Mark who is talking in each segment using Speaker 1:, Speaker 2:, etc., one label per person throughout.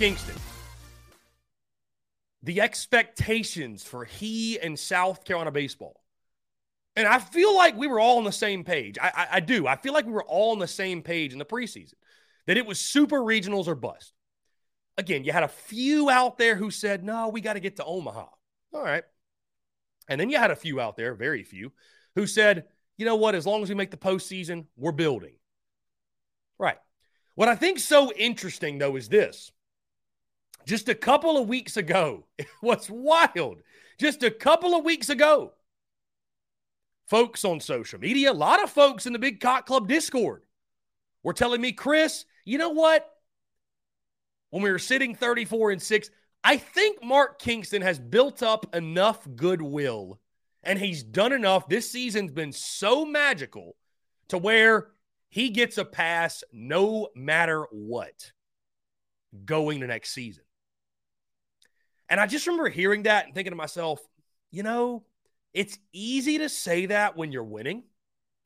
Speaker 1: Kingston. The expectations for he and South Carolina baseball. And I feel like we were all on the same page. I, I, I do. I feel like we were all on the same page in the preseason that it was super regionals or bust. Again, you had a few out there who said, no, we got to get to Omaha. All right. And then you had a few out there, very few, who said, you know what? As long as we make the postseason, we're building. Right. What I think so interesting though is this. Just a couple of weeks ago, what's wild, just a couple of weeks ago, folks on social media, a lot of folks in the Big Cock Club Discord were telling me, Chris, you know what? When we were sitting 34 and 6, I think Mark Kingston has built up enough goodwill and he's done enough. This season's been so magical to where he gets a pass no matter what going to next season. And I just remember hearing that and thinking to myself, you know, it's easy to say that when you're winning,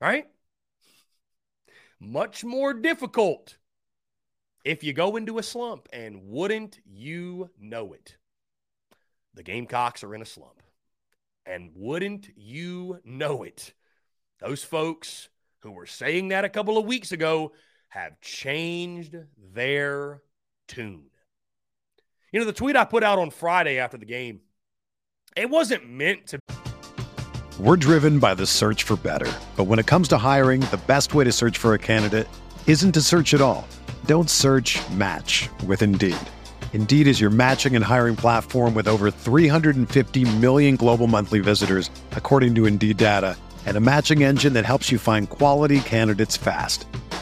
Speaker 1: right? Much more difficult if you go into a slump, and wouldn't you know it? the Gamecocks are in a slump. And wouldn't you know it? Those folks who were saying that a couple of weeks ago have changed their tune. You know, the tweet I put out on Friday after the game, it wasn't meant to.
Speaker 2: We're driven by the search for better. But when it comes to hiring, the best way to search for a candidate isn't to search at all. Don't search match with Indeed. Indeed is your matching and hiring platform with over 350 million global monthly visitors, according to Indeed data, and a matching engine that helps you find quality candidates fast.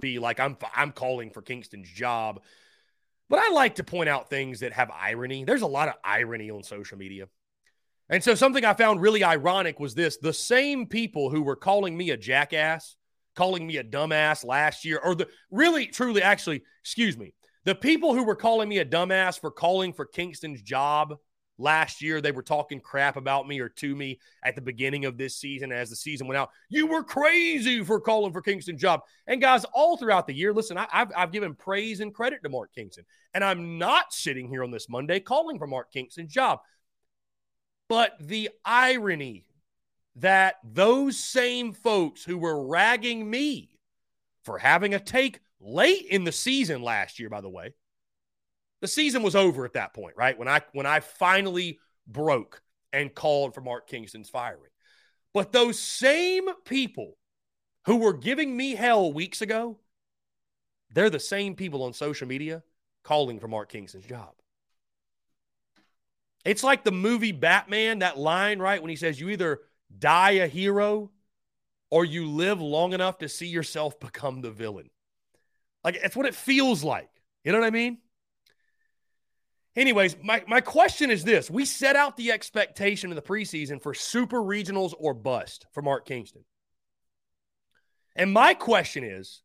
Speaker 1: be like I'm I'm calling for Kingston's job. But I like to point out things that have irony. There's a lot of irony on social media. And so something I found really ironic was this the same people who were calling me a jackass, calling me a dumbass last year, or the really, truly, actually, excuse me, the people who were calling me a dumbass for calling for Kingston's job last year they were talking crap about me or to me at the beginning of this season as the season went out. You were crazy for calling for Kingston job. And guys all throughout the year listen I, have I've given praise and credit to mark kingston. And i'm not sitting here on this monday calling for mark kingston's job. But the irony that those same folks who were ragging me for having a take late in the season last year by the way the season was over at that point, right? When I when I finally broke and called for Mark Kingston's firing. But those same people who were giving me hell weeks ago, they're the same people on social media calling for Mark Kingston's job. It's like the movie Batman, that line, right? When he says, You either die a hero or you live long enough to see yourself become the villain. Like, that's what it feels like. You know what I mean? Anyways, my, my question is this. We set out the expectation in the preseason for super regionals or bust for Mark Kingston. And my question is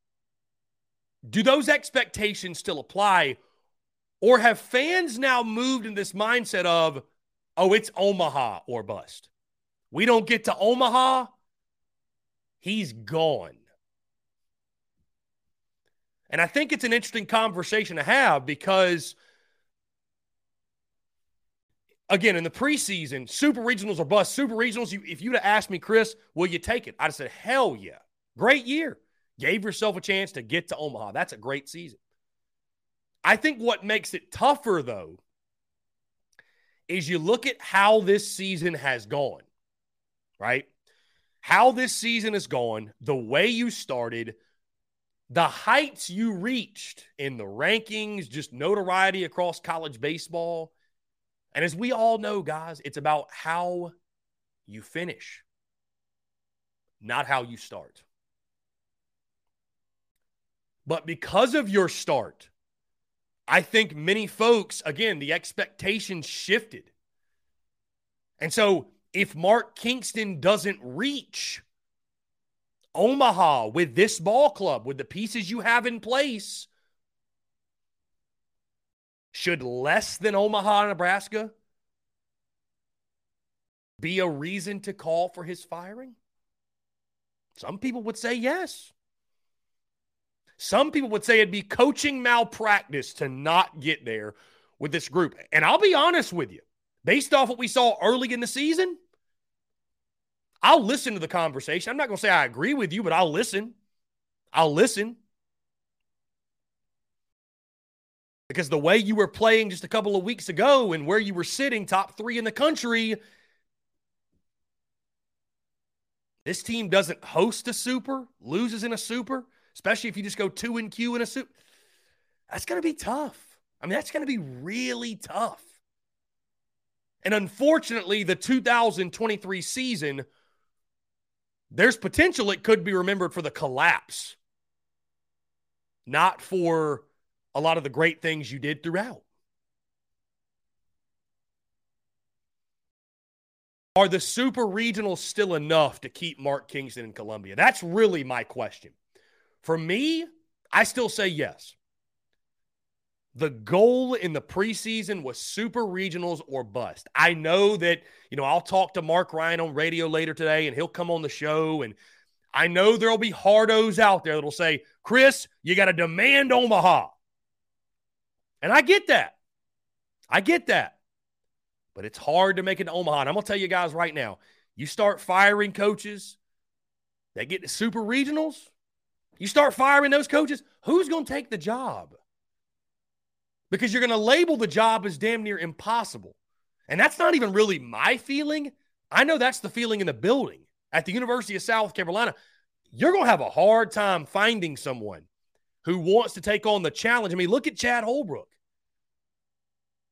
Speaker 1: do those expectations still apply? Or have fans now moved in this mindset of, oh, it's Omaha or bust? We don't get to Omaha, he's gone. And I think it's an interesting conversation to have because again in the preseason, super regionals or bust. Super regionals, you, if you'd have asked me, Chris, will you take it? I'd have said, hell yeah. Great year. Gave yourself a chance to get to Omaha. That's a great season. I think what makes it tougher, though, is you look at how this season has gone, right? How this season has gone, the way you started, the heights you reached in the rankings, just notoriety across college baseball and as we all know, guys, it's about how you finish, not how you start. But because of your start, I think many folks, again, the expectations shifted. And so if Mark Kingston doesn't reach Omaha with this ball club, with the pieces you have in place, should less than Omaha, Nebraska be a reason to call for his firing? Some people would say yes. Some people would say it'd be coaching malpractice to not get there with this group. And I'll be honest with you, based off what we saw early in the season, I'll listen to the conversation. I'm not going to say I agree with you, but I'll listen. I'll listen. Because the way you were playing just a couple of weeks ago and where you were sitting, top three in the country, this team doesn't host a super, loses in a super, especially if you just go two and Q in a super. That's going to be tough. I mean, that's going to be really tough. And unfortunately, the 2023 season, there's potential it could be remembered for the collapse, not for a lot of the great things you did throughout. Are the super regionals still enough to keep Mark Kingston in Columbia? That's really my question. For me, I still say yes. The goal in the preseason was super regionals or bust. I know that, you know, I'll talk to Mark Ryan on radio later today and he'll come on the show. And I know there'll be hardos out there that'll say, Chris, you got to demand Omaha. And I get that. I get that. But it's hard to make it to Omaha. And I'm going to tell you guys right now you start firing coaches that get to super regionals, you start firing those coaches, who's going to take the job? Because you're going to label the job as damn near impossible. And that's not even really my feeling. I know that's the feeling in the building at the University of South Carolina. You're going to have a hard time finding someone who wants to take on the challenge. I mean, look at Chad Holbrook.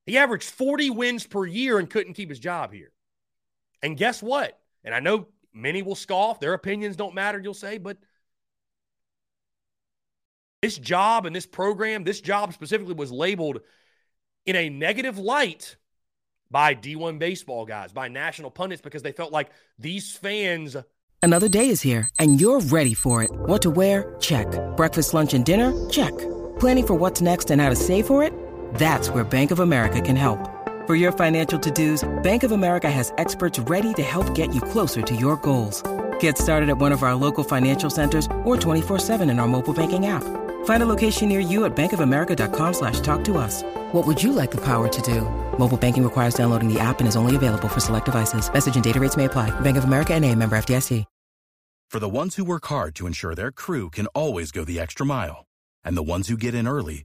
Speaker 1: He averaged 40 wins per year and couldn't keep his job here. And guess what? And I know many will scoff, their opinions don't matter, you'll say, but this job and this program, this job specifically was labeled in a negative light by D1 baseball guys, by national pundits, because they felt like these fans.
Speaker 3: Another day is here and you're ready for it. What to wear? Check. Breakfast, lunch, and dinner? Check. Planning for what's next and how to save for it? That's where Bank of America can help. For your financial to-dos, Bank of America has experts ready to help get you closer to your goals. Get started at one of our local financial centers or 24-7 in our mobile banking app. Find a location near you at bankofamerica.com slash talk to us. What would you like the power to do? Mobile banking requires downloading the app and is only available for select devices. Message and data rates may apply. Bank of America and a member FDIC.
Speaker 4: For the ones who work hard to ensure their crew can always go the extra mile and the ones who get in early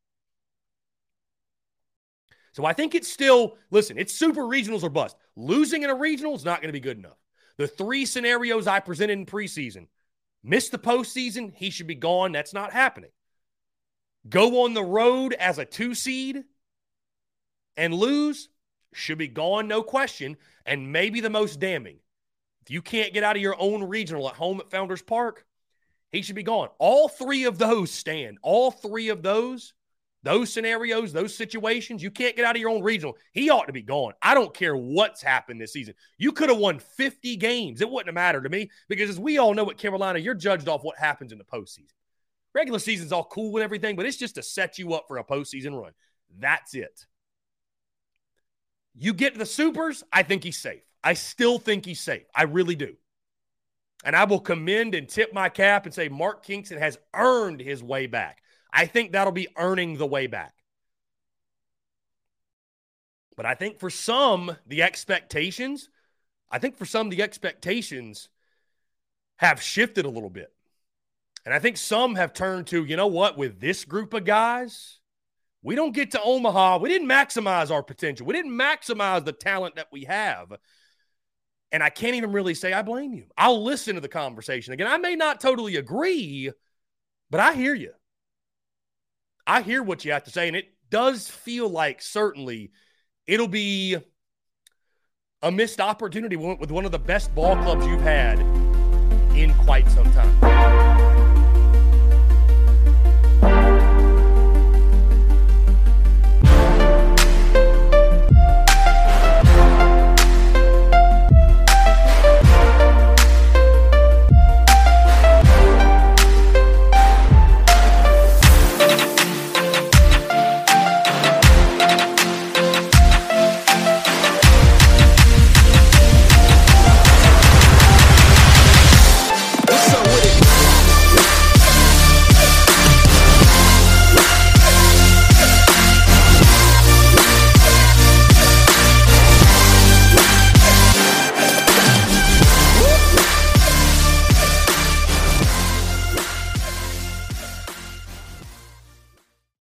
Speaker 1: So I think it's still, listen, it's super regionals or bust. Losing in a regional is not going to be good enough. The three scenarios I presented in preseason miss the postseason, he should be gone. That's not happening. Go on the road as a two seed and lose, should be gone, no question. And maybe the most damning. If you can't get out of your own regional at home at Founders Park, he should be gone. All three of those stand. All three of those those scenarios, those situations, you can't get out of your own regional. He ought to be gone. I don't care what's happened this season. You could have won 50 games. It wouldn't have mattered to me because, as we all know at Carolina, you're judged off what happens in the postseason. Regular season's all cool and everything, but it's just to set you up for a postseason run. That's it. You get the supers, I think he's safe. I still think he's safe. I really do. And I will commend and tip my cap and say Mark Kingston has earned his way back. I think that'll be earning the way back. But I think for some, the expectations, I think for some, the expectations have shifted a little bit. And I think some have turned to, you know what, with this group of guys, we don't get to Omaha. We didn't maximize our potential. We didn't maximize the talent that we have. And I can't even really say I blame you. I'll listen to the conversation. Again, I may not totally agree, but I hear you. I hear what you have to say, and it does feel like certainly it'll be a missed opportunity with one of the best ball clubs you've had in quite some time.